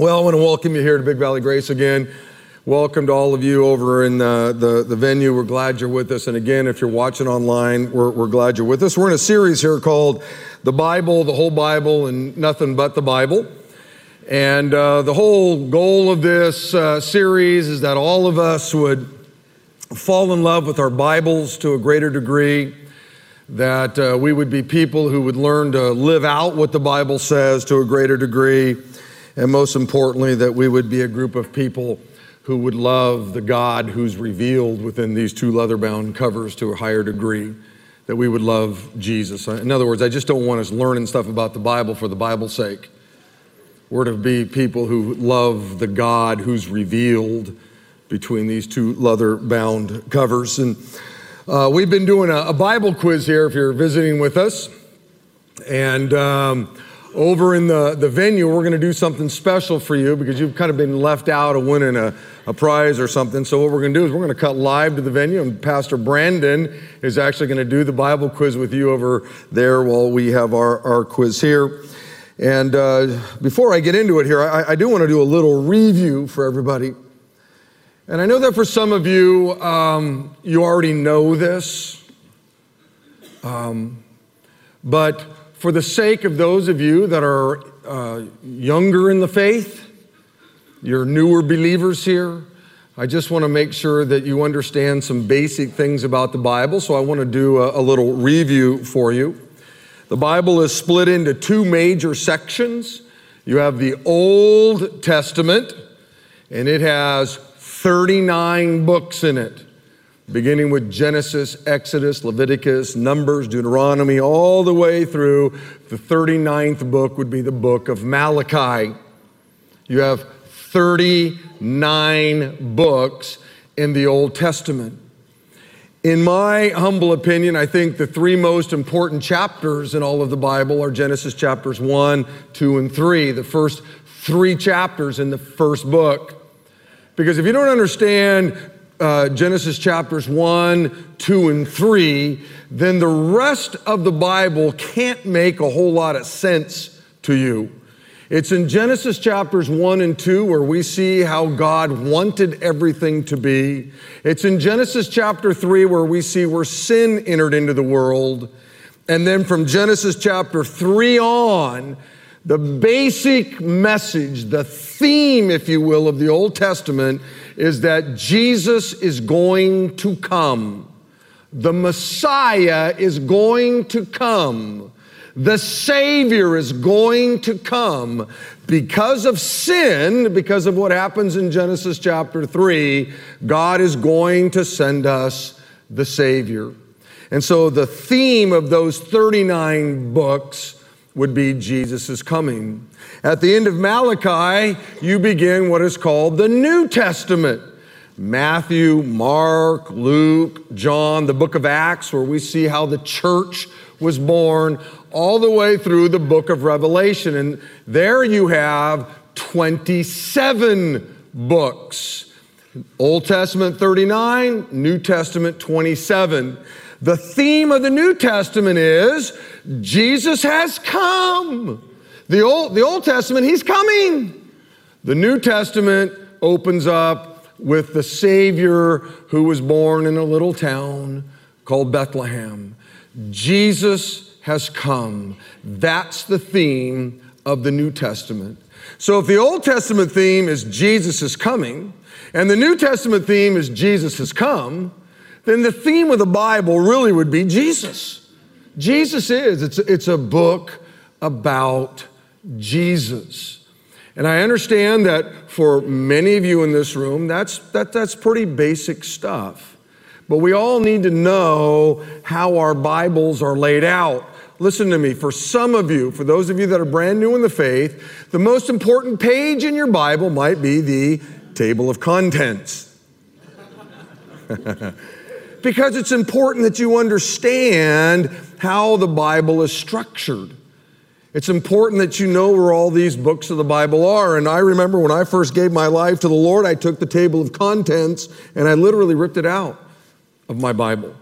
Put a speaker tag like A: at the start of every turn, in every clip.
A: Well, I want to welcome you here to Big Valley Grace again. Welcome to all of you over in the, the, the, venue. We're glad you're with us. And again, if you're watching online, we're, we're glad you're with us. We're in a series here called The Bible, the whole Bible, and nothing but the Bible. And uh, the whole goal of this uh, series is that all of us would fall in love with our Bibles to a greater degree, that uh, we would be people who would learn to live out what the Bible says to a greater degree, and most importantly, that we would be a group of people who would love the God who's revealed within these two leather bound covers to a higher degree, that we would love Jesus. In other words, I just don't want us learning stuff about the Bible for the Bible's sake. We're to be people who love the God who's revealed between these two leather bound covers. And uh, we've been doing a, a, Bible quiz here if you're visiting with us. And um, over in the, the venue, we're going to do something special for you because you've kind of been left out of winning a, a prize or something. So, what we're going to do is we're going to cut live to the venue, and Pastor Brandon is actually going to do the Bible quiz with you over there while we have our, our quiz here. And uh, before I get into it here, I, I do want to do a little review for everybody. And I know that for some of you, um, you already know this. Um, but for the sake of those of you that are uh, younger in the faith, you're newer believers here, I just want to make sure that you understand some basic things about the Bible. So I want to do a, a little review for you. The Bible is split into two major sections. You have the Old Testament, and it has 39 books in it, beginning with Genesis, Exodus, Leviticus, Numbers, Deuteronomy, all the way through the 39th book would be the book of Malachi. You have 39 books in the Old Testament. In my humble opinion, I think the three most important chapters in all of the Bible are Genesis chapters 1, 2, and 3, the first three chapters in the first book. Because if you don't understand uh, Genesis chapters 1, 2, and 3, then the rest of the Bible can't make a whole lot of sense to you. It's in Genesis chapters 1 and 2 where we see how God wanted everything to be. It's in Genesis chapter 3 where we see where sin entered into the world. And then from Genesis chapter 3 on, the basic message, the theme, if you will, of the Old Testament is that Jesus is going to come. The Messiah is going to come. The Savior is going to come because of sin, because of what happens in Genesis chapter 3. God is going to send us the Savior. And so the theme of those 39 books would be Jesus coming. At the end of Malachi, you begin what is called the New Testament. Matthew, Mark, Luke, John, the book of Acts, where we see how the church was born all the way through the book of Revelation. And there you have 27 books. Old Testament 39, New Testament 27. The theme of the New Testament is Jesus has come. The Old, the Old Testament, He's coming. The New Testament opens up with the Savior who was born in a little town called Bethlehem. Jesus has come. That's the theme of the New Testament. So if the Old Testament theme is Jesus is coming, and the New Testament theme is Jesus has come, then the theme of the Bible really would be Jesus. Jesus is. It's, it's a book about Jesus. And I understand that for many of you in this room, that's, that, that's pretty basic stuff. But we all need to know how our Bibles are laid out. Listen to me, for some of you, for those of you that are brand new in the faith, the most important page in your Bible might be the table of contents. because it's important that you understand how the Bible is structured. It's important that you know where all these books of the Bible are. And I remember when I first gave my life to the Lord, I took the table of contents and I literally ripped it out of my Bible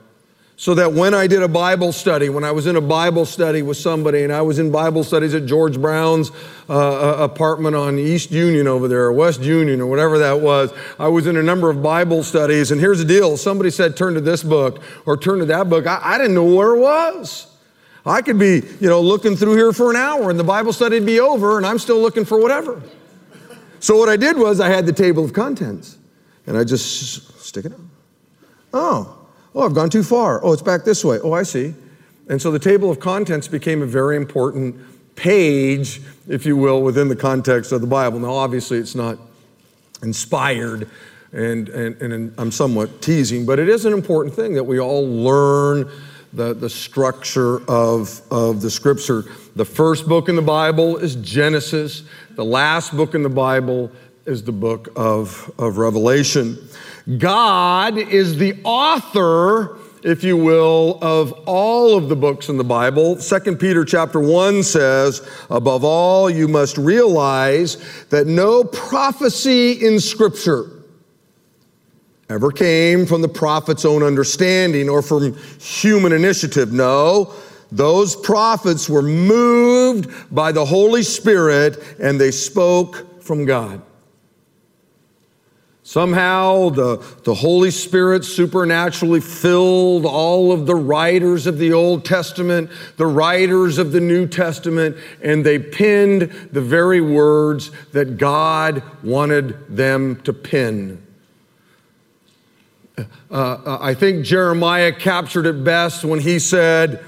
A: so that when I did a Bible study, when I was in a Bible study with somebody, and I was in Bible studies at George Brown's uh, uh, apartment on East Union over there, or West Union, or whatever that was, I was in a number of Bible studies. And here's the deal somebody said, turn to this book or turn to that book. I, I didn't know where it was. I could be, you know, looking through here for an hour and the Bible study would be over and I'm still looking for whatever. So what I did was I had the table of contents and I just stick it out. Oh, Oh, I've gone too far. Oh, it's back this way. Oh, I see. And so the table of contents became a very important page, if you will, within the context of the Bible. Now, obviously, it's not inspired, and, and, and I'm somewhat teasing, but it is an important thing that we all learn the, the structure of, of the scripture. The first book in the Bible is Genesis, the last book in the Bible is the book of, of Revelation. God is the author, if you will, of all of the books in the Bible. 2 Peter chapter 1 says, above all, you must realize that no prophecy in Scripture ever came from the prophet's own understanding or from human initiative. No, those prophets were moved by the Holy Spirit and they spoke from God. Somehow the, the Holy Spirit supernaturally filled all of the writers of the Old Testament, the writers of the New Testament, and they penned the very words that God wanted them to pen. Uh, uh I think Jeremiah captured it best when he said,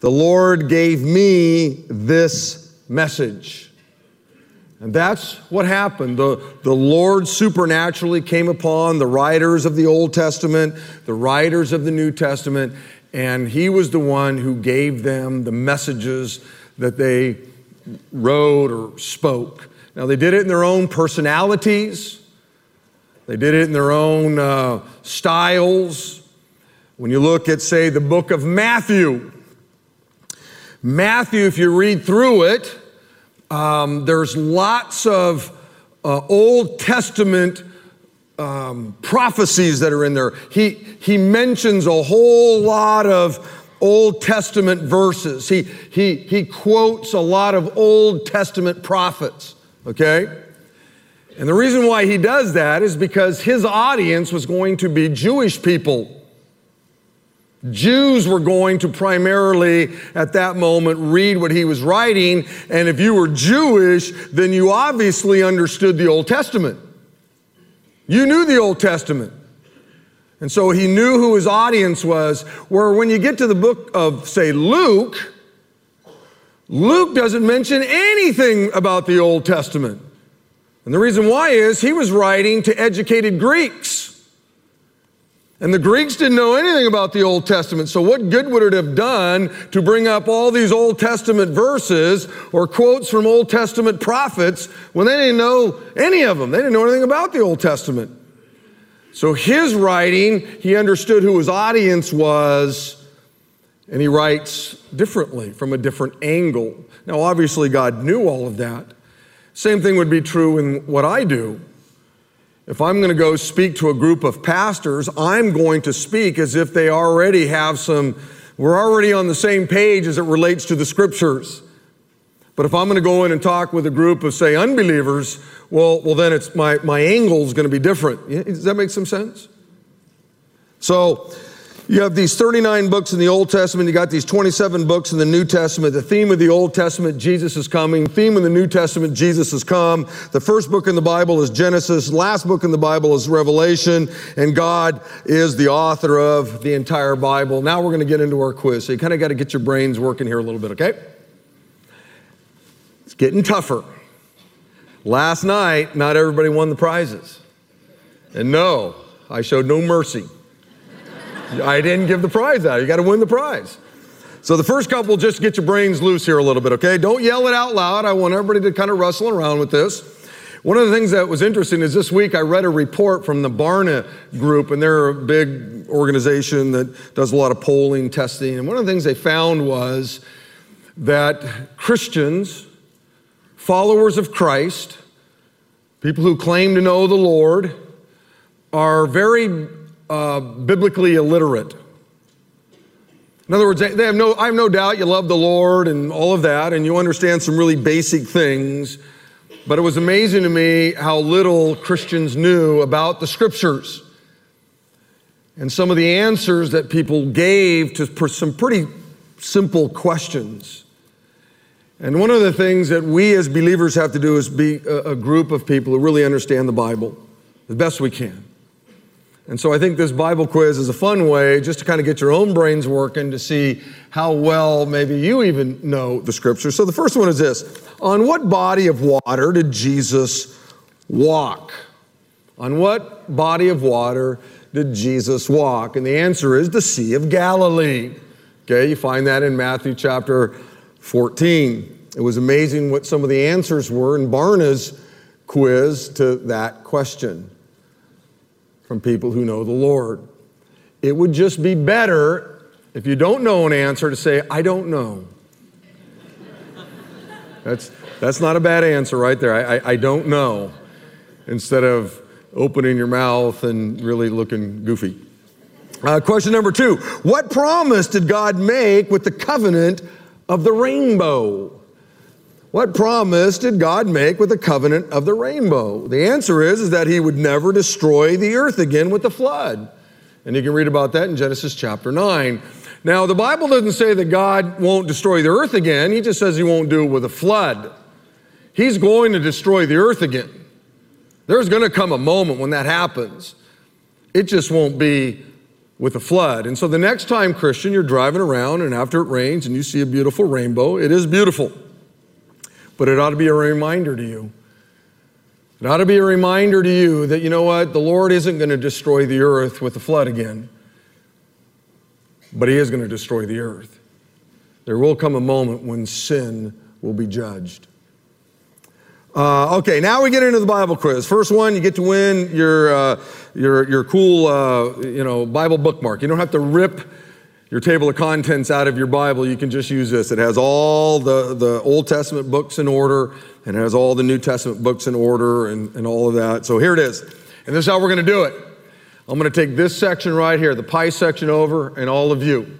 A: The Lord gave me this message. And that's what happened. The, the Lord supernaturally came upon the writers of the Old Testament, the writers of the New Testament, and He was the one who gave them the messages that they wrote or spoke. Now, they did it in their own personalities, they did it in their own uh, styles. When you look at, say, the book of Matthew, Matthew, if you read through it, um, there's lots of uh, Old Testament um, prophecies that are in there. He, he mentions a whole lot of Old Testament verses. He, he, he quotes a lot of Old Testament prophets, okay? And the reason why he does that is because his audience was going to be Jewish people. Jews were going to primarily at that moment read what he was writing, and if you were Jewish, then you obviously understood the Old Testament. You knew the Old Testament. And so he knew who his audience was. Where when you get to the book of, say, Luke, Luke doesn't mention anything about the Old Testament. And the reason why is he was writing to educated Greeks. And the Greeks didn't know anything about the Old Testament. So, what good would it have done to bring up all these Old Testament verses or quotes from Old Testament prophets when they didn't know any of them? They didn't know anything about the Old Testament. So, his writing, he understood who his audience was, and he writes differently from a different angle. Now, obviously, God knew all of that. Same thing would be true in what I do. If I'm going to go speak to a group of pastors, I'm going to speak as if they already have some, we're already on the same page as it relates to the scriptures. But if I'm going to go in and talk with a group of, say, unbelievers, well, well then it's my, my angle is going to be different. Does that make some sense? So, you have these 39 books in the Old Testament, you got these 27 books in the New Testament. The theme of the Old Testament, Jesus is coming. Theme of the New Testament, Jesus has come. The first book in the Bible is Genesis. Last book in the Bible is Revelation. And God is the author of the entire Bible. Now we're going to get into our quiz. So you kind of got to get your brains working here a little bit, okay? It's getting tougher. Last night, not everybody won the prizes. And no, I showed no mercy. I didn't give the prize out. You got to win the prize. So the first couple, just get your brains loose here a little bit, okay? Don't yell it out loud. I want everybody to kind of wrestle around with this. One of the things that was interesting is this week I read a report from the Barna Group, and they're a big organization that does a lot of polling, testing. And one of the things they found was that Christians, followers of Christ, people who claim to know the Lord, are very uh, biblically illiterate. In other words, they have no, I have no doubt you love the Lord and all of that, and you understand some really basic things. But it was amazing to me how little Christians knew about the scriptures and some of the answers that people gave to some pretty simple questions. And one of the things that we as believers have to do is be a, group of people who really understand the Bible the best we can. And so I think this Bible quiz is a fun way just to kind of get your own brains working to see how well maybe you even know the scripture. So the first one is this On what body of water did Jesus walk? On what body of water did Jesus walk? And the answer is the Sea of Galilee. Okay, you find that in Matthew chapter 14. It was amazing what some of the answers were in Barna's quiz to that question from people who know the Lord. It would just be better if you don't know an answer to say, I don't know. That's, that's not a bad answer right there. I, I, I don't know. Instead of opening your mouth and really looking goofy. Uh, question number two What promise did God make with the covenant of the rainbow? What promise did God make with the covenant of the rainbow? The answer is, is that he would never destroy the earth again with the flood. And you can read about that in Genesis chapter 9. Now, the Bible doesn't say that God won't destroy the earth again, he just says he won't do it with a flood. He's going to destroy the earth again. There's going to come a moment when that happens. It just won't be with a flood. And so the next time, Christian, you're driving around and after it rains and you see a beautiful rainbow, it is beautiful. But it ought to be a reminder to you. It ought to be a reminder to you that, you know what, the Lord isn't going to destroy the earth with a flood again, but He is going to destroy the earth. There will come a moment when sin will be judged. Uh, okay, now we get into the Bible quiz. First one, you get to win your, uh, your, your cool uh, you know, Bible bookmark. You don't have to rip your table of contents out of your Bible. You can just use this. It has all the, the Old Testament books in order, and it has all the New Testament books in order, and, and all of that. So here it is. And this is how we're going to do it. I'm going to take this section right here, the pie section over, and all of you.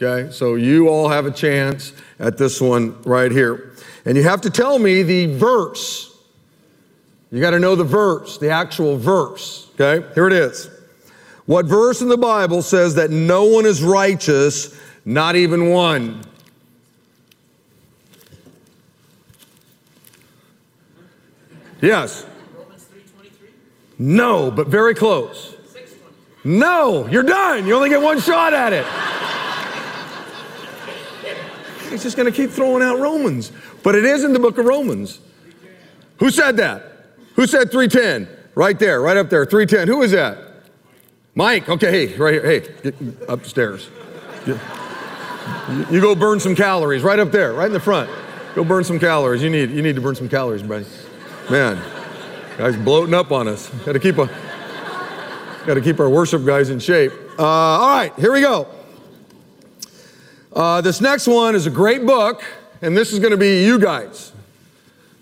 A: Okay? So you all have a chance at this one right here. And you have to tell me the verse. You got to know the verse, the actual verse. Okay, here it is. What verse in the Bible says that no one is righteous, not even one? Yes. No, but very close. No, you're done. You only get one shot at it. He's just going to keep throwing out Romans. But it is in the book of Romans. Who said that? Who said 310? Right there, right up there, 310. Who is that? Mike. Okay, hey, right here. Hey, get upstairs. Get, you go burn some calories right up there, right in the front. Go burn some calories. You need, you need to burn some calories, buddy. Man, guys bloating up on us. Got to keep a, got to keep our worship guys in shape. Uh, all right, here we go. Uh, this next one is a great book, and this is going to be you guys.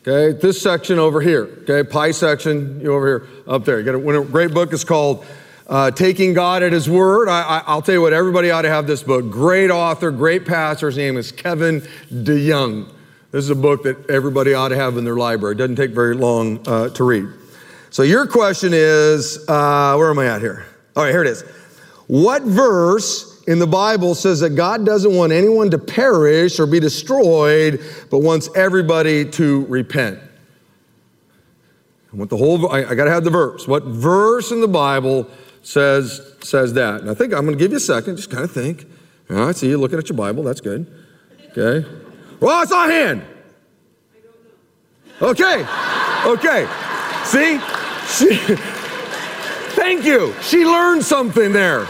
A: Okay, this section over here. Okay, pie section, you over here, up there. You got a, a great book. It's called uh, Taking God at His Word. I, will tell you what, everybody ought to have this book. Great author, great pastor. His name is Kevin DeYoung. This is a book that everybody ought to have in their library. It doesn't take very long uh, to read. So your question is, uh, where am I at here? All right, here it is. What verse in the Bible says that God doesn't want anyone to perish or be destroyed, but wants everybody to repent. I want the whole, I, I got to have the verse. What verse in the Bible says, says that? And I think I'm going to give you a second, just kind of think. I see you looking at your Bible. That's good. Okay. Oh, well, hand. I don't know. Okay. Okay. See? She, thank you. She learned something there.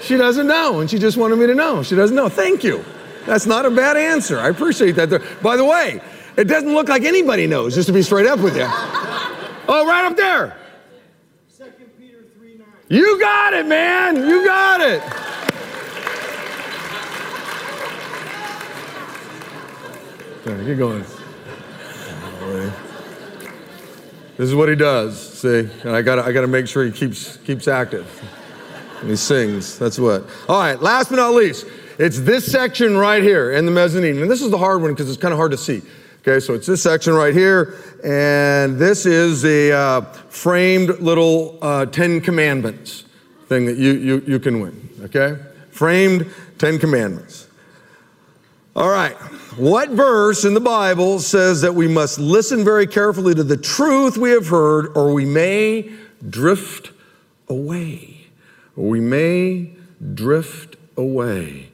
A: She doesn't know, and she just wanted me to know. She doesn't know. Thank you. That's not a bad answer. I appreciate that. By the way, it doesn't look like anybody knows, just to be straight up with you. Oh, right up there. Peter 3 9. You got it, man. You got it. Okay, keep going. This is what he does. See, and I got I to make sure he keeps keeps active. And he sings. That's what. All right, last but not least, it's this section right here in the mezzanine. And this is the hard one because it's kind of hard to see. Okay, so it's this section right here, and this is a uh, framed little uh, Ten Commandments thing that you, you, you can win. Okay? Framed Ten Commandments. All right. What verse in the Bible says that we must listen very carefully to the truth we have heard, or we may drift away? We may drift away.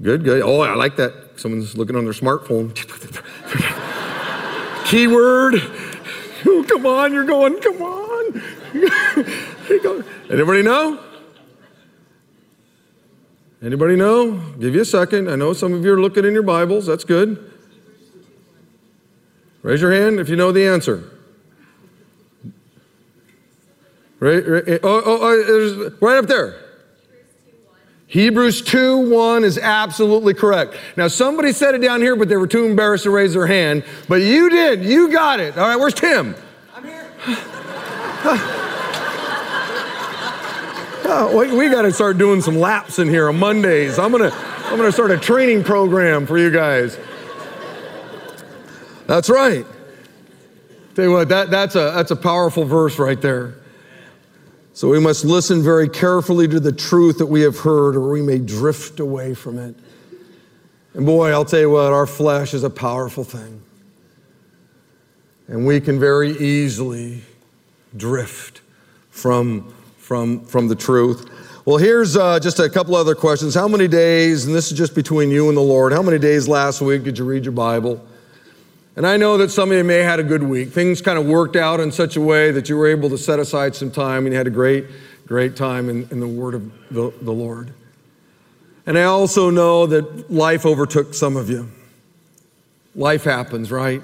A: Good, good. Oh, I like that. Someone's looking on their smartphone. Keyword. Oh, come on, you're going, come on. Anybody know? Anybody know? Give you a second. I know some of you are looking in your Bibles. That's good. Raise your hand if you know the answer. Right, right, oh, oh, oh, right up there. Hebrews 2 1 is absolutely correct. Now, somebody said it down here, but they were too embarrassed to raise their hand. But you did. You got it. All right, where's Tim? I'm here. oh, we, we got to start doing some laps in here on Mondays. I'm going to I'm going to start a training program for you guys. That's right. Tell you what, that, that's, a, that's a powerful verse right there. So we must listen very carefully to the truth that we have heard, or we may drift away from it. And boy, I'll tell you what, our flesh is a powerful thing. And we can very easily drift from, from, from the truth. Well, here's uh, just a couple other questions. How many days, and this is just between you and the Lord, how many days last week did you read your Bible? And I know that some of you may have had a good week. Things kind of worked out in such a way that you were able to set aside some time and you had a great, great time in, in the Word of the, the Lord. And I also know that life overtook some of you. Life happens, right?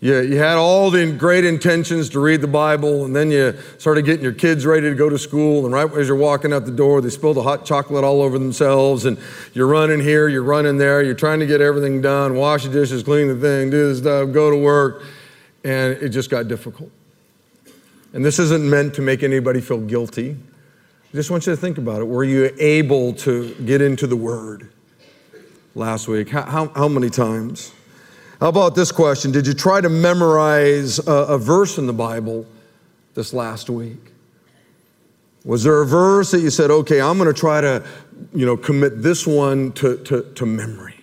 A: You, you had all the great intentions to read the Bible, and then you started getting your kids ready to go to school. And right as you're walking out the door, they spilled the hot chocolate all over themselves. And you're running here, you're running there, you're trying to get everything done wash the dishes, clean the thing, do this stuff, go to work. And it just got difficult. And this isn't meant to make anybody feel guilty. I just want you to think about it. Were you able to get into the Word last week? How, how, how many times? How about this question? Did you try to memorize a, a verse in the Bible this last week? Was there a verse that you said, okay, I'm going to try to, you know, commit this one to, to, to memory?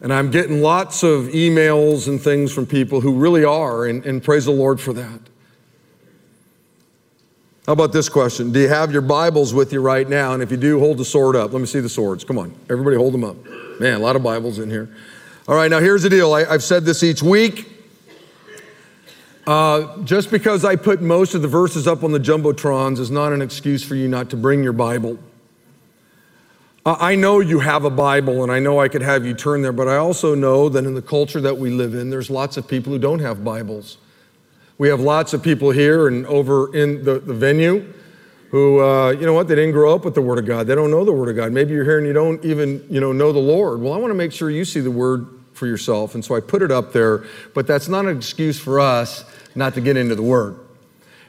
A: And I'm getting lots of emails and things from people who really are, and, and praise the Lord for that. How about this question? Do you have your Bibles with you right now? And if you do, hold the sword up. Let me see the swords. Come on. Everybody hold them up. Man, a lot of Bibles in here. All right, now here's the deal. I, have said this each week. Uh, just because I put most of the verses up on the Jumbotrons is not an excuse for you not to bring your Bible. Uh, I know you have a Bible and I know I could have you turn there, but I also know that in the culture that we live in, there's lots of people who don't have Bibles. We have lots of people here and over in the, the venue who, uh, you know what, they didn't grow up with the Word of God. They don't know the Word of God. Maybe you're here and you don't even, you know, know the Lord. Well, I want to make sure you see the Word for yourself. And so I put it up there, but that's not an excuse for us not to get into the Word.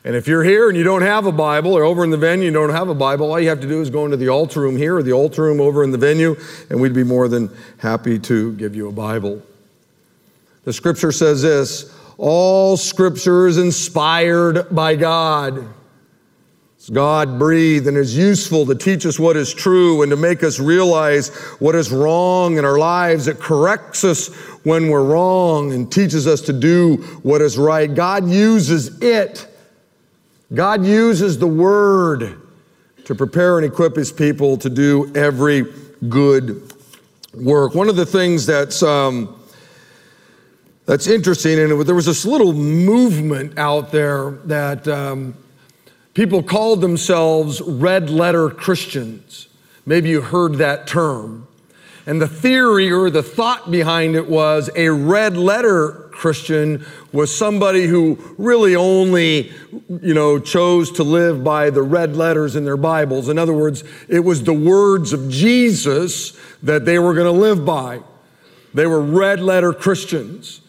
A: And if you're here and you don't have a Bible, or over in the venue you don't have a Bible, all you have to do is go into the altar room here or the altar room over in the venue, and we'd be more than happy to give you a Bible. The scripture says this all scripture is inspired by God God breathed and is useful to teach us what is true and to make us realize what is wrong in our lives. It corrects us when we're wrong and teaches us to do what is right. God uses it. God uses the word to prepare and equip his people to do every good work. One of the things that's um, that's interesting, and there was this little movement out there that um, People called themselves red letter Christians. Maybe you heard that term. And the theory or the thought behind it was a red letter Christian was somebody who really only, you know, chose to live by the red letters in their Bibles. In other words, it was the words of Jesus that they were going to live by. They were red letter Christians.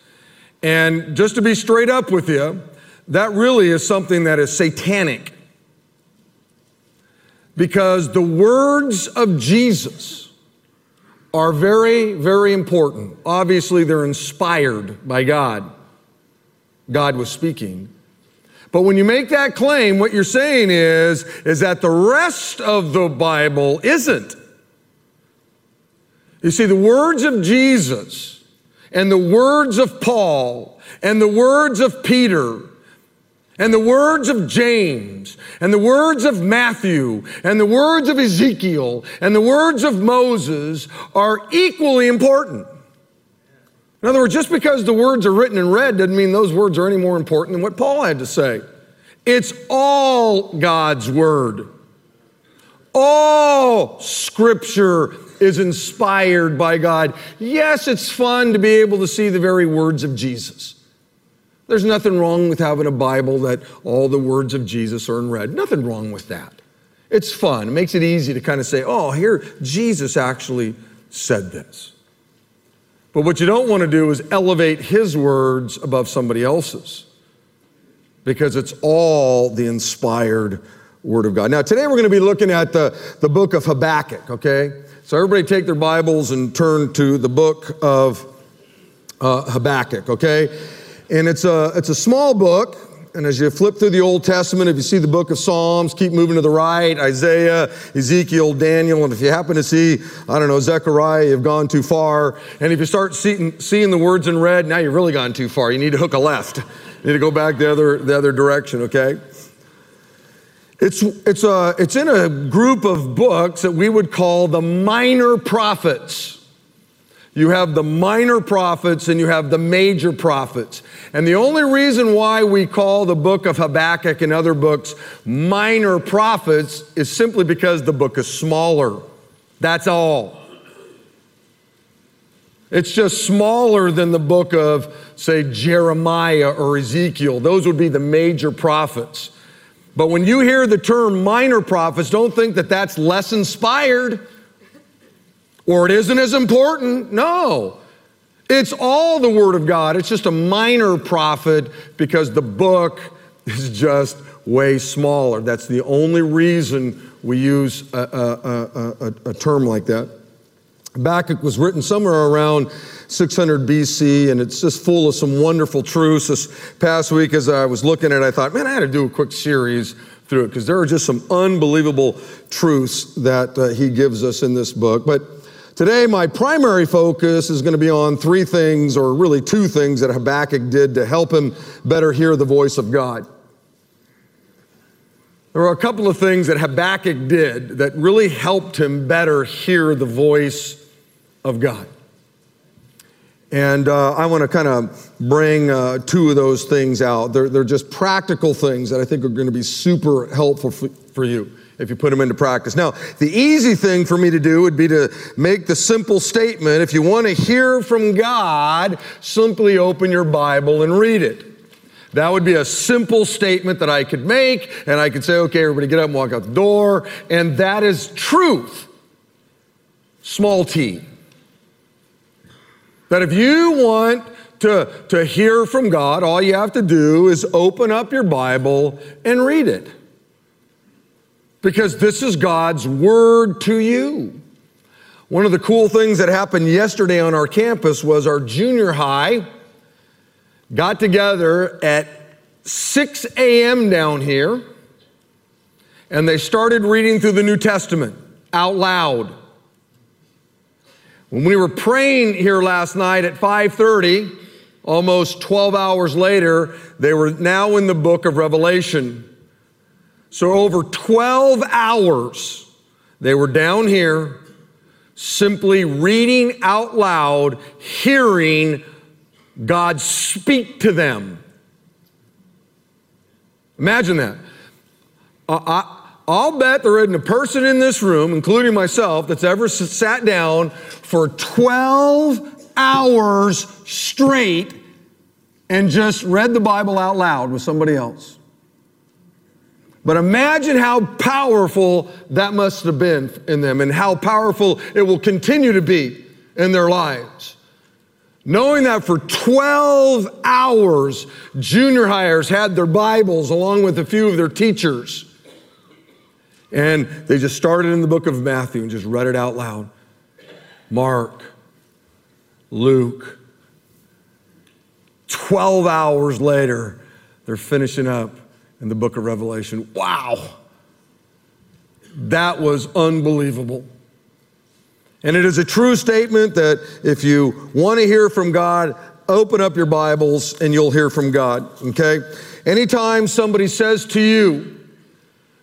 A: And just to be straight up with you, that really is something that is satanic. Because the words of Jesus are very, very important. Obviously, they're inspired by God. God was speaking. But when you make that claim, what you're saying is, is that the rest of the Bible isn't. You see, the words of Jesus and the words of Paul and the words of Peter and the words of James and the words of Matthew and the words of Ezekiel and the words of Moses are equally important. In other words, just because the words are written in red doesn't mean those words are any more important than what Paul had to say. It's all God's word. All scripture is inspired by God. Yes, it's fun to be able to see the very words of Jesus. There's nothing wrong with having a Bible that all the words of Jesus are in red. Nothing wrong with that. It's fun. It makes it easy to kind of say, oh, here, Jesus actually said this. But what you don't want to do is elevate his words above somebody else's because it's all the inspired word of God. Now, today we're going to be looking at the, the book of Habakkuk, okay? So, everybody take their Bibles and turn to the book of uh, Habakkuk, okay? And it's a, it's a small book. And as you flip through the Old Testament, if you see the book of Psalms, keep moving to the right, Isaiah, Ezekiel, Daniel, and if you happen to see, I don't know, Zechariah, you've gone too far. And if you start seeing, seeing the words in red, now you've really gone too far. You need to hook a left. You need to go back the other, the other direction, okay? It's, it's, a, it's in a group of books that we would call the minor prophets. You have the minor prophets and you have the major prophets. And the only reason why we call the book of Habakkuk and other books minor prophets is simply because the book is smaller. That's all. It's just smaller than the book of, say, Jeremiah or Ezekiel. Those would be the major prophets. But when you hear the term minor prophets, don't think that that's less inspired or it isn't as important. No. It's all the Word of God. It's just a minor prophet because the book is just way smaller. That's the only reason we use a, a, a, a term like that. Habakkuk was written somewhere around 600 BC, and it's just full of some wonderful truths. This past week, as I was looking at it, I thought, man, I had to do a quick series through it because there are just some unbelievable truths that uh, he gives us in this book. But Today, my primary focus is going to be on three things, or really two things, that Habakkuk did to help him better hear the voice of God. There are a couple of things that Habakkuk did that really helped him better hear the voice of God. And uh, I want to kind of bring uh, two of those things out. They're, they're just practical things that I think are going to be super helpful for, for you if you put them into practice. Now, the easy thing for me to do would be to make the simple statement if you want to hear from God, simply open your Bible and read it. That would be a simple statement that I could make, and I could say, okay, everybody get up and walk out the door, and that is truth. Small t. That if you want to, to hear from God, all you have to do is open up your Bible and read it because this is God's word to you. One of the cool things that happened yesterday on our campus was our junior high got together at 6 a.m. down here and they started reading through the New Testament out loud. When we were praying here last night at 5:30, almost 12 hours later, they were now in the book of Revelation. So, over 12 hours, they were down here simply reading out loud, hearing God speak to them. Imagine that. I, will bet there isn't a person in this room, including myself, that's ever sat down for 12 hours straight and just read the Bible out loud with somebody else. But imagine how powerful that must have been in them and how powerful it will continue to be in their lives. Knowing that for 12 hours, junior hires had their Bibles along with a few of their teachers. And they just started in the book of Matthew and just read it out loud. Mark, Luke. 12 hours later, they're finishing up in the book of Revelation. Wow. That was unbelievable. And it is a true statement that if you want to hear from God, open up your Bibles and you'll hear from God, okay? Anytime somebody says to you,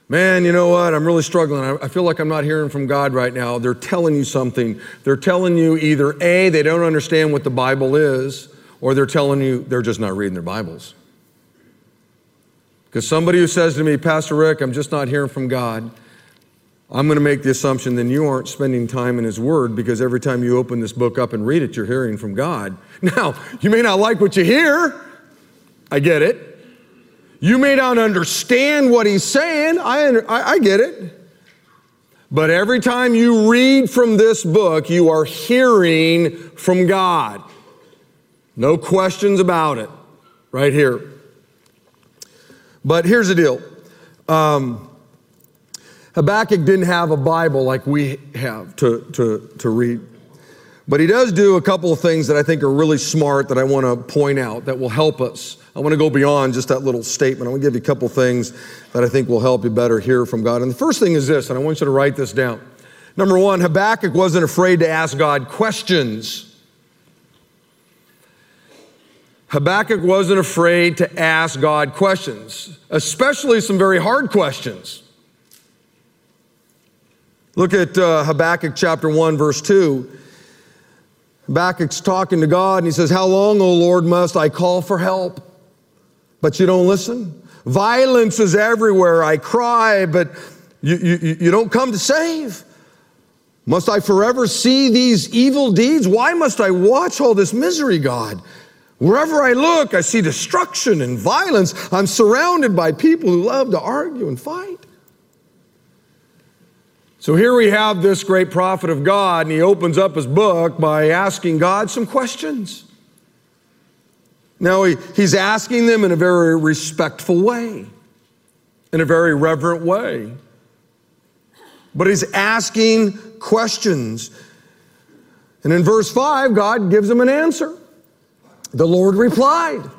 A: Man, you know what? I'm really struggling. I feel like I'm not hearing from God right now. They're telling you something. They're telling you either A, they don't understand what the Bible is, or they're telling you they're just not reading their Bibles. Because somebody who says to me, Pastor Rick, I'm just not hearing from God, I'm going to make the assumption then you aren't spending time in His Word because every time you open this book up and read it, you're hearing from God. Now, you may not like what you hear. I get it. You may not understand what he's saying. I, I, I, get it. But every time you read from this book, you are hearing from God. No questions about it, right here. But here's the deal um, Habakkuk didn't have a Bible like we have to, to, to read. But he does do a couple of things that I think are really smart that I want to point out that will help us. I want to go beyond just that little statement. I want to give you a couple things that I think will help you better hear from God. And the first thing is this, and I want you to write this down. Number one, Habakkuk wasn't afraid to ask God questions. Habakkuk wasn't afraid to ask God questions, especially some very hard questions. Look at uh, Habakkuk chapter 1, verse 2. Habakkuk's talking to God and he says, How long, O Lord, must I call for help? But you don't listen. Violence is everywhere. I cry, but you, you, you don't come to save. Must I forever see these evil deeds? Why must I watch all this misery, God? Wherever I look, I see destruction and violence. I'm surrounded by people who love to argue and fight. So here we have this great prophet of God, and he opens up his book by asking God some questions. Now, he, he's asking them in a very respectful way, in a very reverent way. But he's asking questions. And in verse 5, God gives him an answer. The Lord replied,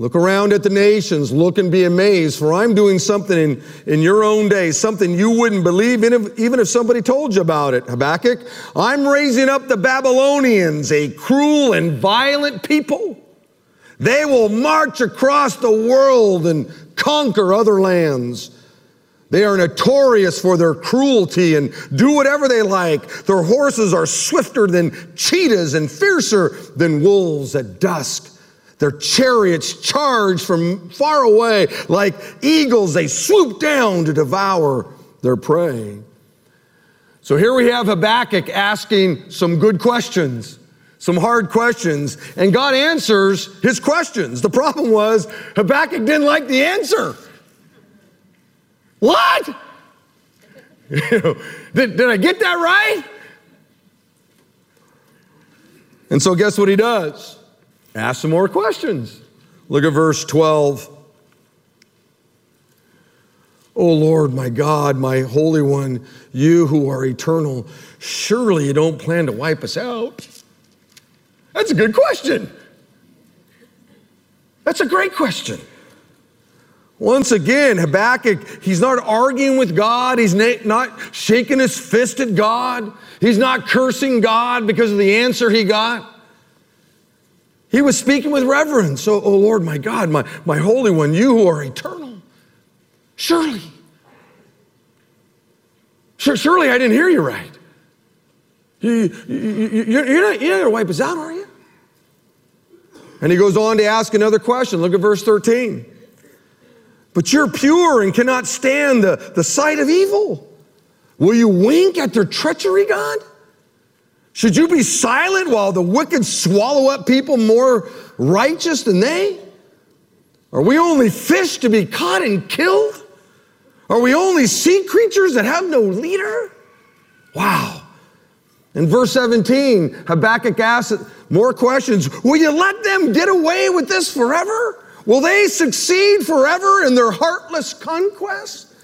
A: Look around at the nations, look and be amazed, for I'm doing something in, in your own day, something you wouldn't believe, if, even if somebody told you about it. Habakkuk, I'm raising up the Babylonians, a cruel and violent people. They will march across the world and conquer other lands. They are notorious for their cruelty and do whatever they like. Their horses are swifter than cheetahs and fiercer than wolves at dusk. Their chariots charge from far away like eagles. They swoop down to devour their prey. So here we have Habakkuk asking some good questions, some hard questions, and God answers his questions. The problem was Habakkuk didn't like the answer. What? did, did I get that right? And so, guess what he does? Ask some more questions. Look at verse 12. Oh Lord, my God, my Holy One, you who are eternal, surely you don't plan to wipe us out. That's a good question. That's a great question. Once again, Habakkuk, he's not arguing with God. He's not shaking his fist at God. He's not cursing God because of the answer he got. He was speaking with reverence. Oh, oh Lord, my God, my, my Holy One, you who are eternal. Surely. Sure, surely I didn't hear you right. You, you, are not, you're not going to wipe us out, are you? And he goes on to ask another question. Look at verse 13. But you're pure and cannot stand the, the sight of evil. Will you wink at their treachery, God? Should you be silent while the wicked swallow up people more righteous than they? Are we only fish to be caught and killed? Are we only sea creatures that have no leader? Wow. In verse 17, Habakkuk asks more questions. Will you let them get away with this forever? Will they succeed forever in their heartless conquest?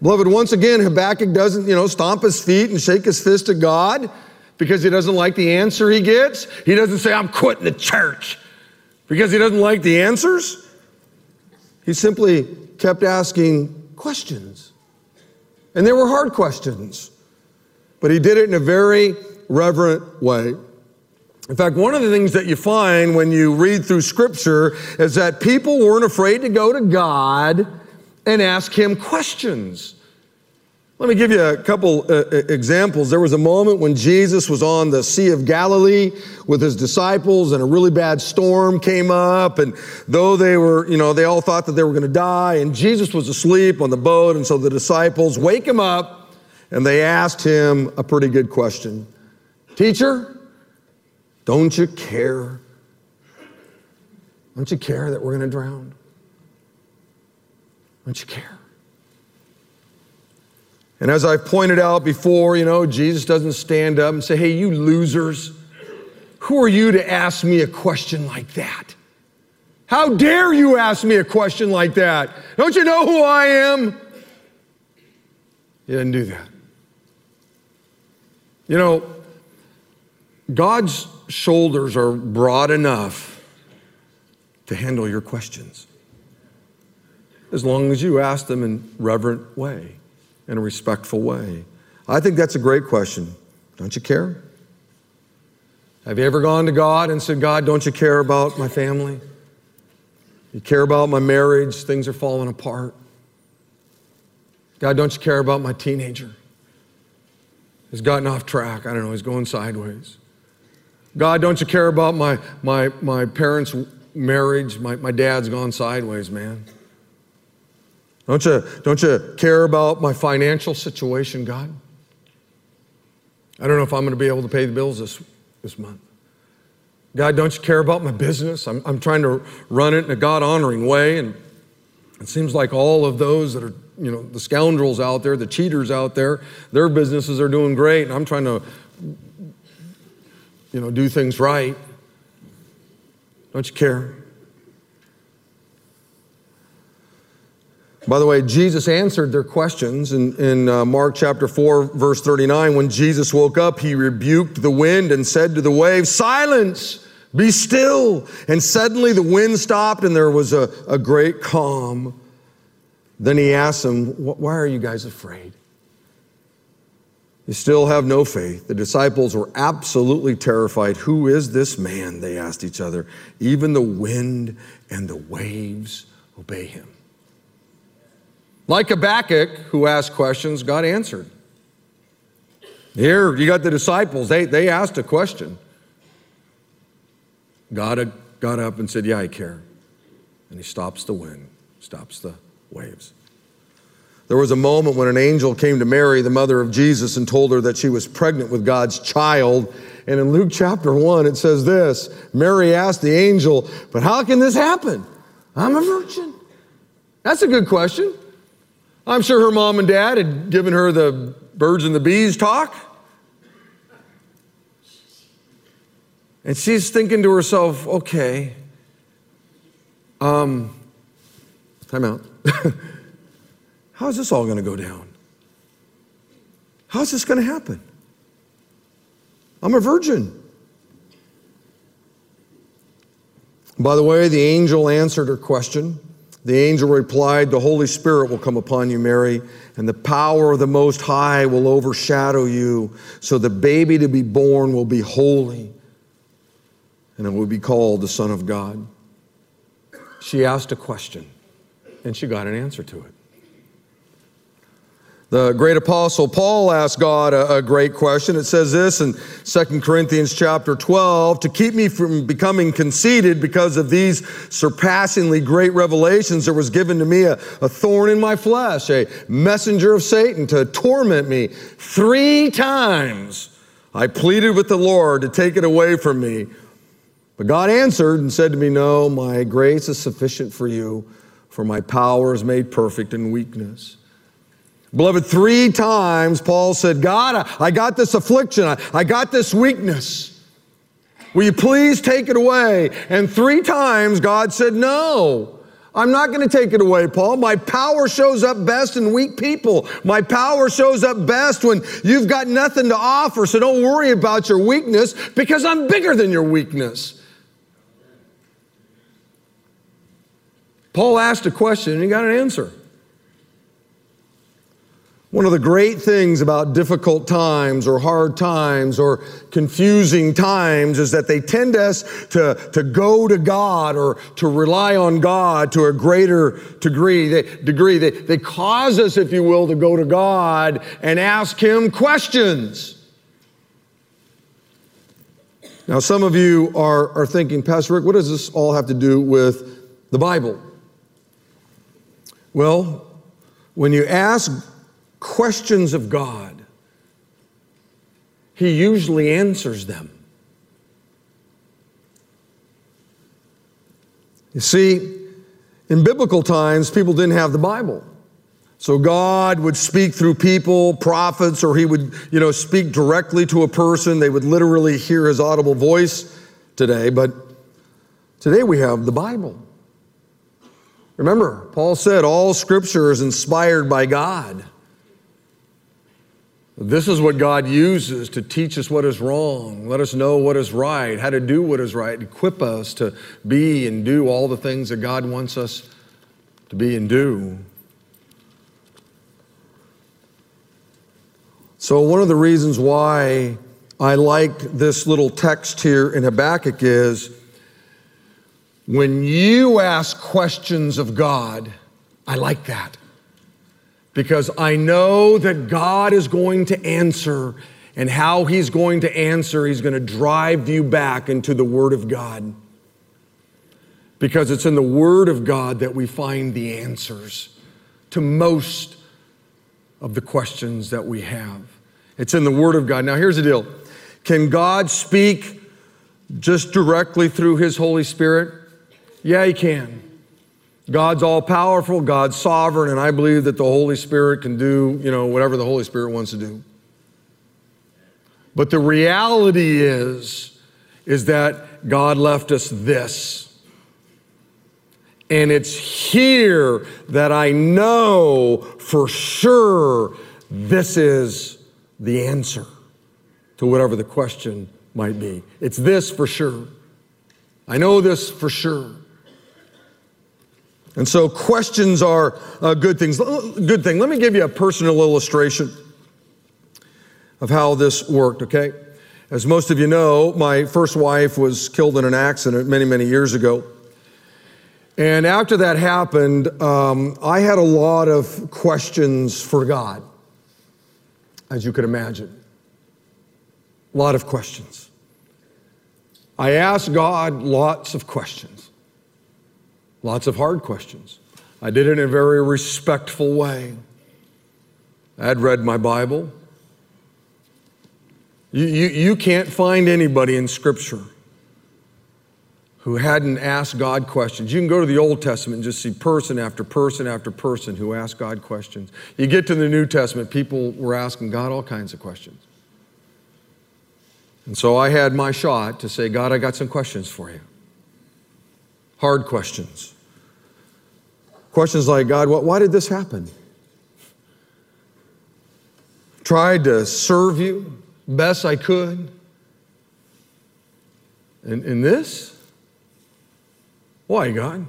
A: Beloved, once again, Habakkuk doesn't, you know, stomp his feet and shake his fist at God because he doesn't like the answer he gets. He doesn't say, I'm quitting the church because he doesn't like the answers. He simply kept asking questions. And they were hard questions, but he did it in a very reverent way. In fact, one of the things that you find when you read through scripture is that people weren't afraid to go to God and ask him questions. Let me give you a couple uh, uh, examples. There was a moment when Jesus was on the Sea of Galilee with his disciples and a really bad storm came up and though they were, you know, they all thought that they were going to die and Jesus was asleep on the boat and so the disciples wake him up and they asked him a pretty good question. Teacher, don't you care? Don't you care that we're going to drown? Don't you care? And as I've pointed out before, you know, Jesus doesn't stand up and say, hey, you losers, who are you to ask me a question like that? How dare you ask me a question like that? Don't you know who I am? He didn't do that. You know, God's shoulders are broad enough to handle your questions as long as you ask them in reverent way, in a respectful way. I think that's a great question. Don't you care? Have you ever gone to God and said, God, don't you care about my family? You care about my marriage? Things are falling apart. God, don't you care about my teenager? He's gotten off track. I don't know, he's going sideways. God, don't you care about my, my, my parents' marriage? My, my dad's gone sideways, man. Don't you, don't you care about my financial situation, God? I don't know if I'm going to be able to pay the bills this, this month. God, don't you care about my business? I'm, I'm trying to run it in a God honoring way. And it seems like all of those that are, you know, the scoundrels out there, the cheaters out there, their businesses are doing great. And I'm trying to, you know, do things right. Don't you care? By the way, Jesus answered their questions in, in uh, Mark chapter 4, verse 39. When Jesus woke up, he rebuked the wind and said to the waves, Silence, be still. And suddenly the wind stopped and there was a, a great calm. Then he asked them, Why are you guys afraid? You still have no faith. The disciples were absolutely terrified. Who is this man? They asked each other. Even the wind and the waves obey him. Like Habakkuk, who asked questions, God answered. Here, you got the disciples, they, they asked a question. God got up and said, Yeah, I care. And he stops the wind, stops the waves. There was a moment when an angel came to Mary, the mother of Jesus, and told her that she was pregnant with God's child. And in Luke chapter 1, it says this Mary asked the angel, But how can this happen? I'm a virgin. That's a good question. I'm sure her mom and dad had given her the birds and the bees talk. And she's thinking to herself, okay, um, time out. How's this all going to go down? How's this going to happen? I'm a virgin. By the way, the angel answered her question. The angel replied, The Holy Spirit will come upon you, Mary, and the power of the Most High will overshadow you. So the baby to be born will be holy, and it will be called the Son of God. She asked a question, and she got an answer to it. The great apostle Paul asked God a, a, great question. It says this in 2 Corinthians chapter 12 to keep me from becoming conceited because of these surpassingly great revelations, there was given to me a, a thorn in my flesh, a messenger of Satan to torment me. Three times I pleaded with the Lord to take it away from me. But God answered and said to me, No, my grace is sufficient for you, for my power is made perfect in weakness. Beloved, three times Paul said, God, I got this affliction. I got this weakness. Will you please take it away? And three times God said, No, I'm not going to take it away, Paul. My power shows up best in weak people. My power shows up best when you've got nothing to offer. So don't worry about your weakness because I'm bigger than your weakness. Paul asked a question and he got an answer. One of the great things about difficult times or hard times or confusing times is that they tend us to, to go to God or to rely on God to a greater degree. They, degree. They, they cause us, if you will, to go to God and ask Him questions. Now, some of you are, are thinking, Pastor Rick, what does this all have to do with the Bible? Well, when you ask questions of God, He usually answers them. You see, in biblical times, people didn't have the Bible. So God would speak through people, prophets, or he would, you know, speak directly to a person. They would literally hear his audible voice today, but today we have the Bible. Remember, Paul said all scripture is inspired by God. This is what God uses to teach us what is wrong, let us know what is right, how to do what is right, equip us to be and do all the things that God wants us to be and do. So, one of the reasons why I like this little text here in Habakkuk is when you ask questions of God, I like that because I know that God is going to answer, and how He's going to answer, He's going to drive you back into the Word of God. Because it's in the Word of God that we find the answers to most of the questions that we have. It's in the Word of God. Now, here's the deal Can God speak just directly through His Holy Spirit? Yeah, He can. God's all powerful, God's sovereign, and I believe that the Holy Spirit can do, you know, whatever the Holy Spirit wants to do. But the reality is, is that God left us this. And it's here that I know for sure this is the answer to whatever the question might be. It's this for sure. I know this for sure. And so questions are uh, good things. Good thing. Let me give you a personal illustration of how this worked, okay? As most of you know, my first wife was killed in an accident many, many years ago. And after that happened, um, I had a lot of questions for God, as you could imagine. A lot of questions. I asked God lots of questions. Lots of hard questions. I did it in a very respectful way. I had read my Bible. You, you, you can't find anybody in Scripture who hadn't asked God questions. You can go to the Old Testament and just see person after person after person who asked God questions. You get to the New Testament, people were asking God all kinds of questions. And so I had my shot to say, God, I got some questions for you. Hard questions. Questions like, God, why did this happen? Tried to serve you best I could. And, and this? Why, God?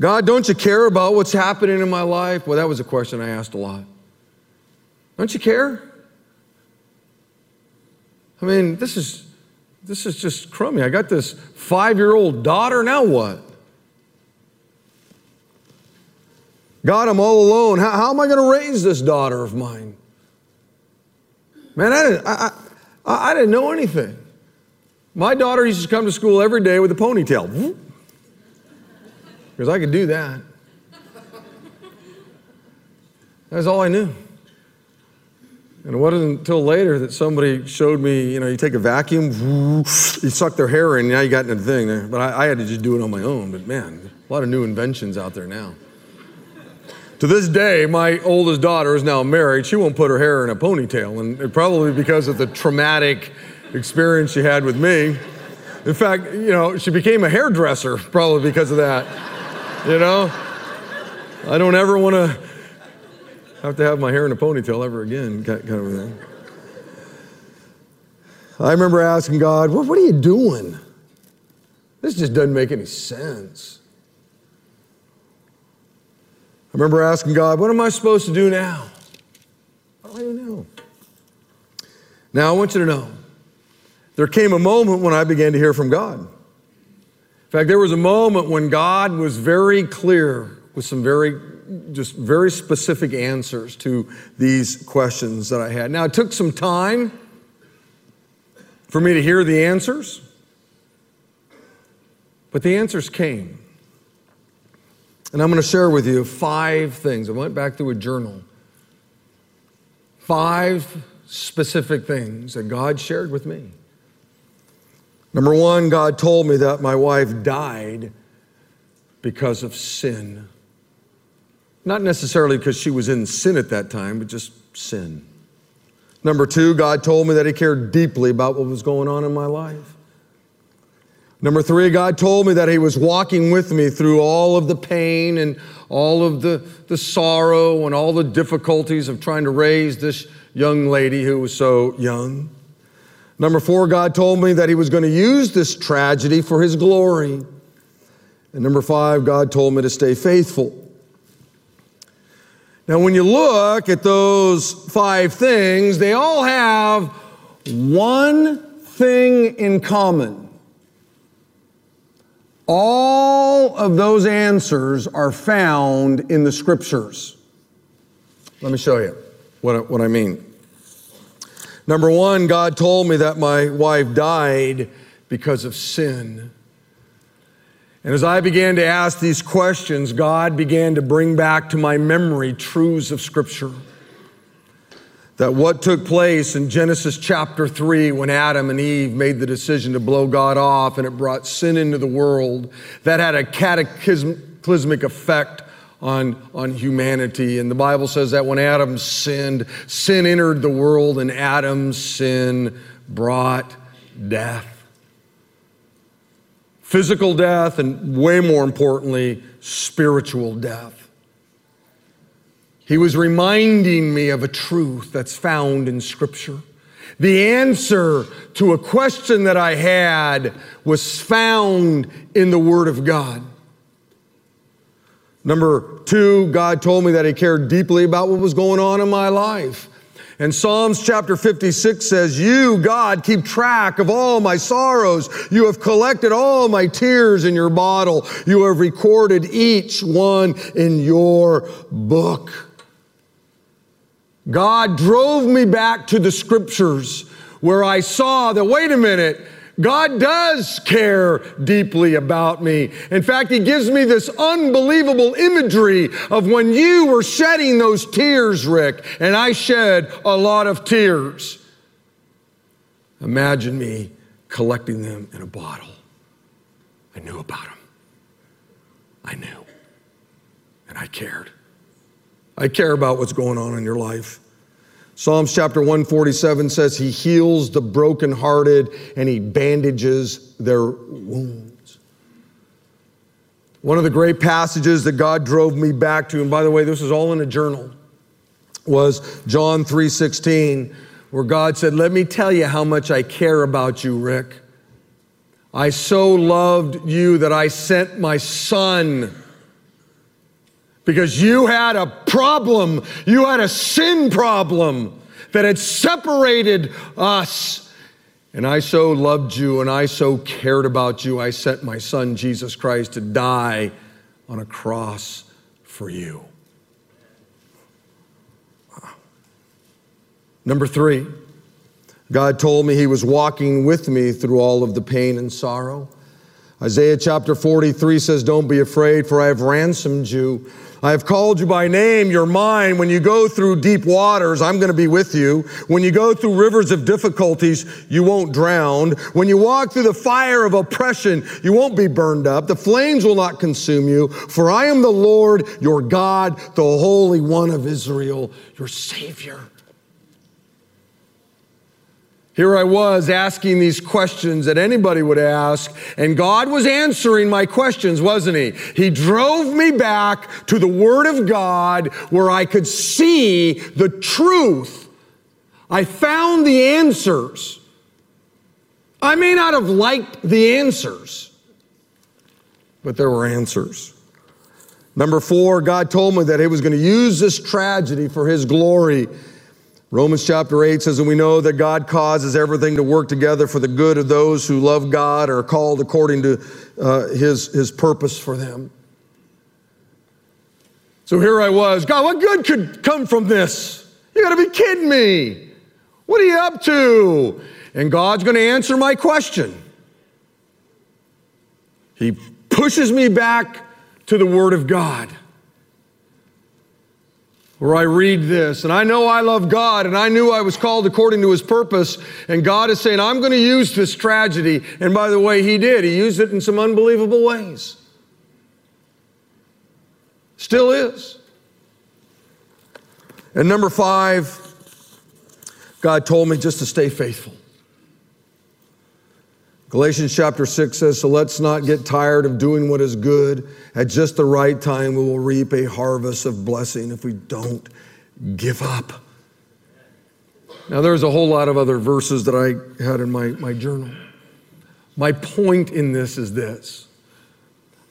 A: God, don't you care about what's happening in my life? Well, that was a question I asked a lot. Don't you care? I mean, this is this is just crummy. I got this five-year-old daughter. Now what? God, I'm all alone. How, how am I going to raise this daughter of mine? Man, I didn't, I, I, I didn't know anything. My daughter used to come to school every day with a ponytail because I could do that. That's all I knew. And it wasn't until later that somebody showed me, you know, you take a vacuum, you suck their hair in, now you got into the thing. But I, I had to just do it on my own. But man, a lot of new inventions out there now. To this day, my oldest daughter is now married. She won't put her hair in a ponytail, and probably because of the traumatic experience she had with me. In fact, you know, she became a hairdresser probably because of that. you know? I don't ever want to have to have my hair in a ponytail ever again, kind of thing. I remember asking God, what, what are you doing? This just doesn't make any sense. I remember asking God, what am I supposed to do now? I don't know. Now, I want you to know there came a moment when I began to hear from God. In fact, there was a moment when God was very clear with some very, just very specific answers to these questions that I had. Now, it took some time for me to hear the answers, but the answers came. And I'm going to share with you five things. I went back through a journal. Five specific things that God shared with me. Number one, God told me that my wife died because of sin. Not necessarily because she was in sin at that time, but just sin. Number two, God told me that He cared deeply about what was going on in my life. Number three, God told me that He was walking with me through all of the pain and all of the, the sorrow and all the difficulties of trying to raise this young lady who was so young. Number four, God told me that He was going to use this tragedy for His glory. And number five, God told me to stay faithful. Now, when you look at those five things, they all have one thing in common. All of those answers are found in the scriptures. Let me show you what what I mean. Number one, God told me that my wife died because of sin. And as I began to ask these questions, God began to bring back to my memory truths of Scripture. That what took place in Genesis chapter 3 when Adam and Eve made the decision to blow God off and it brought sin into the world, that had a cataclysmic effect on, on humanity. And the Bible says that when Adam sinned, sin entered the world, and Adam's sin brought death. Physical death, and way more importantly, spiritual death. He was reminding me of a truth that's found in Scripture. The answer to a question that I had was found in the Word of God. Number two, God told me that He cared deeply about what was going on in my life. And Psalms chapter 56 says, You, God, keep track of all my sorrows. You have collected all my tears in your bottle. You have recorded each one in your book. God drove me back to the scriptures where I saw that, wait a minute, God does care deeply about me. In fact, He gives me this unbelievable imagery of when you were shedding those tears, Rick, and I shed a lot of tears. Imagine me collecting them in a bottle. I knew about them. I knew. And I cared. I care about what's going on in your life. Psalms chapter 147 says he heals the brokenhearted and he bandages their wounds. One of the great passages that God drove me back to, and by the way, this is all in a journal, was John 3:16, where God said, "Let me tell you how much I care about you, Rick. I so loved you that I sent my son." Because you had a problem. You had a sin problem that had separated us. And I so loved you and I so cared about you, I sent my son Jesus Christ to die on a cross for you. Number three, God told me He was walking with me through all of the pain and sorrow. Isaiah chapter 43 says, Don't be afraid, for I have ransomed you. I have called you by name, you're mine. When you go through deep waters, I'm going to be with you. When you go through rivers of difficulties, you won't drown. When you walk through the fire of oppression, you won't be burned up. The flames will not consume you, for I am the Lord, your God, the Holy One of Israel, your Savior. Here I was asking these questions that anybody would ask, and God was answering my questions, wasn't He? He drove me back to the Word of God where I could see the truth. I found the answers. I may not have liked the answers, but there were answers. Number four, God told me that He was going to use this tragedy for His glory. Romans chapter 8 says, And we know that God causes everything to work together for the good of those who love God or are called according to uh, his, his purpose for them. So here I was, God, what good could come from this? You gotta be kidding me. What are you up to? And God's gonna answer my question. He pushes me back to the Word of God where I read this, and I know I love God, and I knew I was called according to His purpose, and God is saying, I'm going to use this tragedy. And by the way, He did. He used it in some unbelievable ways. Still is. And number five, God told me just to stay faithful. Galatians chapter 6 says, So let's not get tired of doing what is good. At just the right time, we will reap a harvest of blessing if we don't give up. Now, there's a whole lot of other verses that I had in my, my journal. My point in this is this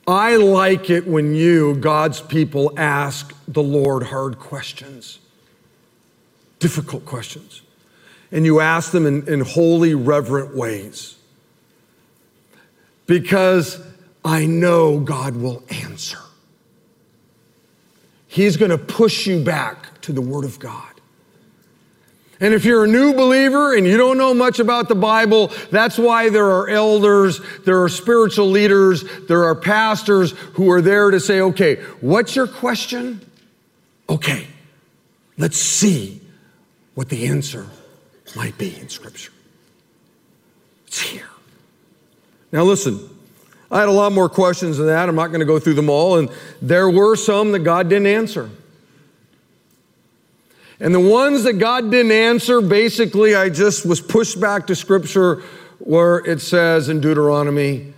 A: I like it when you, God's people, ask the Lord hard questions, difficult questions, and you ask them in, in holy, reverent ways because I know God will answer. He's going to push you back to the Word of God. And if you're a new believer and you don't know much about the Bible, that's why there are elders, there are spiritual leaders, there are pastors who are there to say, okay, what's your question? Okay, let's see what the answer might be in Scripture. It's here. Now, listen, I had a lot more questions than that. I'm not going to go through them all. And there were some that God didn't answer. And the ones that God didn't answer, basically, I just was pushed back to Scripture where it says in Deuteronomy,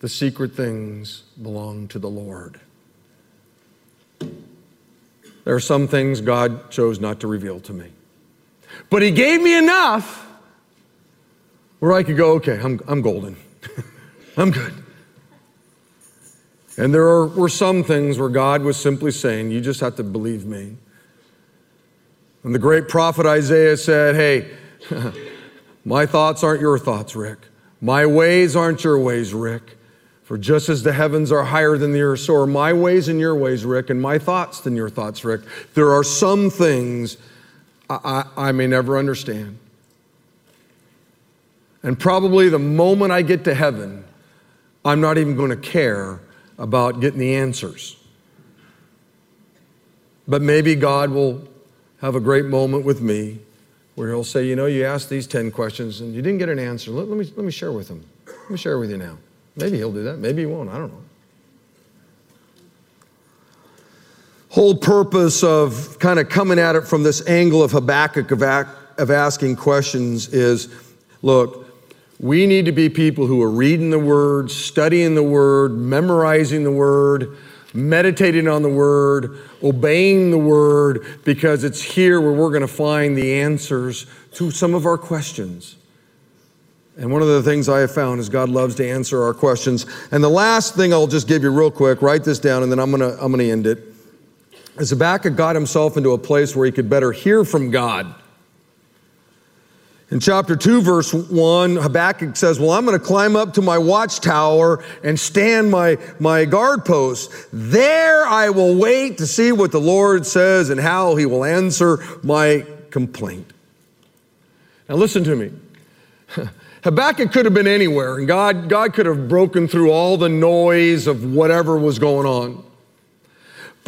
A: the secret things belong to the Lord. There are some things God chose not to reveal to me. But He gave me enough where I could go, okay, I'm, I'm golden. I'm good. And there are, were some things where God was simply saying, You just have to believe me. And the great prophet Isaiah said, Hey, my thoughts aren't your thoughts, Rick. My ways aren't your ways, Rick. For just as the heavens are higher than the earth, so are my ways and your ways, Rick, and my thoughts than your thoughts, Rick. There are some things I, I, I may never understand. And probably the moment I get to heaven, I'm not even going to care about getting the answers. But maybe God will have a great moment with me where he'll say, You know, you asked these 10 questions and you didn't get an answer. Let, let, me, let me share with him. Let me share with you now. Maybe he'll do that. Maybe he won't. I don't know. Whole purpose of kind of coming at it from this angle of Habakkuk of, of asking questions is look, we need to be people who are reading the Word, studying the Word, memorizing the Word, meditating on the Word, obeying the Word, because it's here where we're going to find the answers to some of our questions. And one of the things I have found is God loves to answer our questions. And the last thing I'll just give you real quick, write this down, and then I'm going to I'm going to end it. Is Habakkuk got himself into a place where he could better hear from God. In chapter 2, verse 1, Habakkuk says, Well, I'm going to climb up to my watchtower and stand my, my guard post. There I will wait to see what the Lord says and how he will answer my complaint. Now, listen to me. Habakkuk could have been anywhere, and God, God could have broken through all the noise of whatever was going on.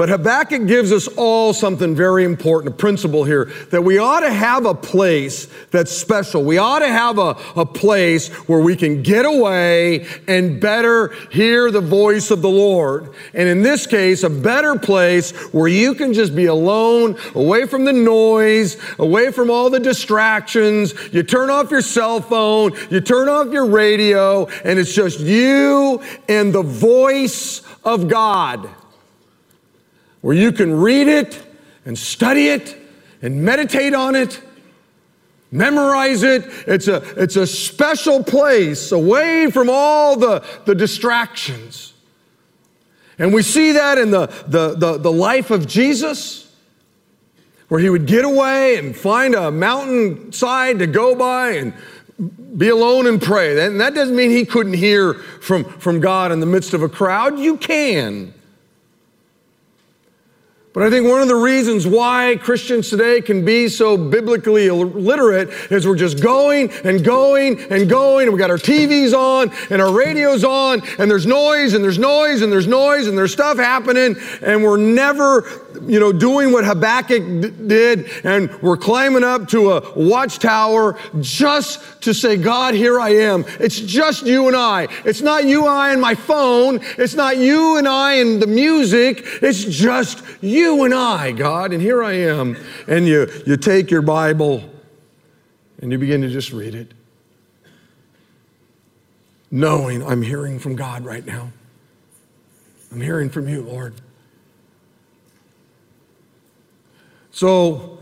A: But Habakkuk gives us all something very important, a principle here, that we ought to have a place that's special. We ought to have a, a place where we can get away and better hear the voice of the Lord. And in this case, a better place where you can just be alone, away from the noise, away from all the distractions. You turn off your cell phone, you turn off your radio, and it's just you and the voice of God where you can read it and study it and meditate on it, memorize it. It's a, it's a special place away from all the, the distractions. And we see that in the, the, the, the life of Jesus, where he would get away and find a mountainside to go by and be alone and pray. And that doesn't mean he couldn't hear from, from God in the midst of a crowd. You can. But I think one of the reasons why Christians today can be so biblically illiterate is we're just going and going and going, and we got our TVs on and our radios on, and there's noise and there's noise and there's noise and there's stuff happening, and we're never, you know, doing what Habakkuk did, and we're climbing up to a watchtower just to say, God, here I am. It's just you and I. It's not you and I and my phone. It's not you and I and the music. It's just you and I, God, and here I am. And you, you take your Bible and you begin to just read it, knowing I'm hearing from God right now. I'm hearing from you, Lord. So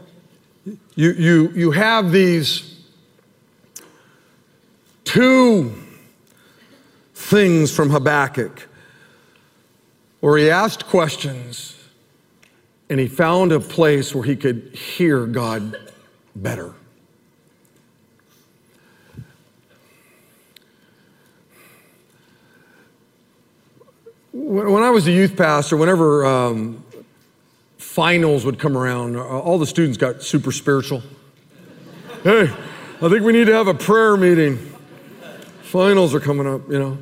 A: you, you, you have these two things from Habakkuk where he asked questions and he found a place where he could hear God better. When I was a youth pastor, whenever um, finals would come around, uh, all the students got super spiritual. hey, I think we need to have a prayer meeting. Finals are coming up, you know.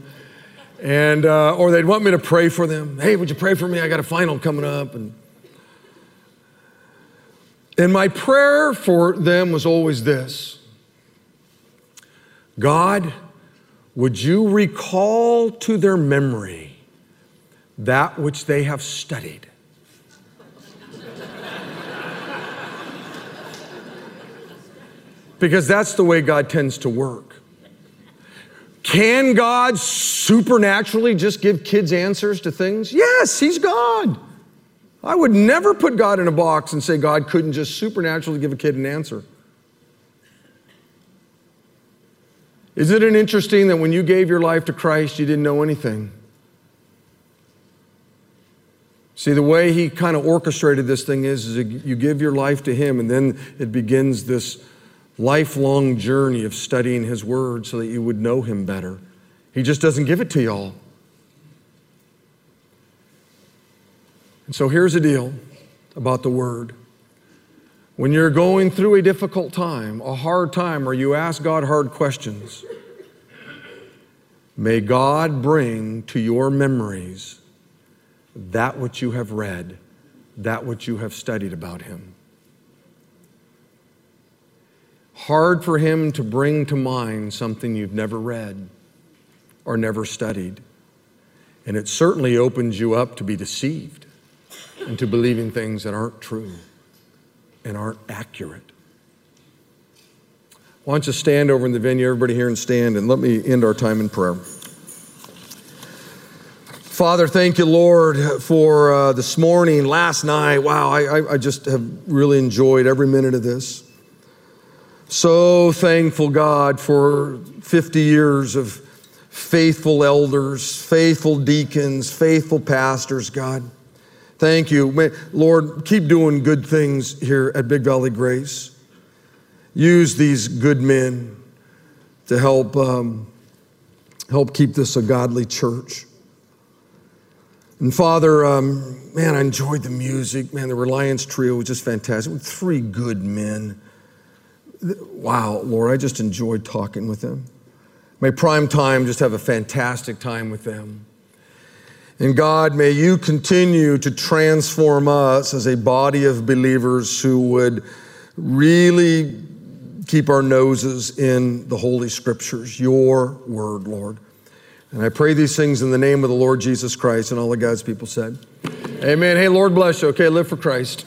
A: And, uh, or they'd want me to pray for them. Hey, would you pray for me? I got a final coming up. And, and my prayer for them was always this God, would you recall to their memory that which they have studied? Because that's the way God tends to work. Can God supernaturally just give kids answers to things? Yes, He's God. I would never put God in a box and say God couldn't just supernaturally give a kid an answer. Isn't it interesting that when you gave your life to Christ, you didn't know anything? See, the way he kind of orchestrated this thing is, is you give your life to him, and then it begins this lifelong journey of studying his word so that you would know him better. He just doesn't give it to y'all. And so here's the deal about the word. When you're going through a difficult time, a hard time, or you ask God hard questions, may God bring to your memories that which you have read, that which you have studied about Him. Hard for Him to bring to mind something you've never read or never studied. And it certainly opens you up to be deceived into believing things that aren't true and aren't accurate. Why don't you stand over in the venue, everybody here, and stand, and let me end our time in prayer. Father, thank you, Lord, for uh, this morning, last night. Wow, I, I just have really enjoyed every minute of this. So thankful, God, for 50 years of faithful elders, faithful deacons, faithful pastors, God. Thank you. Lord, keep doing good things here at Big Valley Grace. Use these good men to help, um, help keep this a godly church. And Father, um, man, I enjoyed the music. Man, the Reliance Trio was just fantastic. Three good men. Wow, Lord, I just enjoyed talking with them. May prime time just have a fantastic time with them. And God, may you continue to transform us as a body of believers who would really keep our noses in the Holy Scriptures, your word, Lord. And I pray these things in the name of the Lord Jesus Christ and all of God's people said. Amen. Hey, Lord bless you. Okay, live for Christ.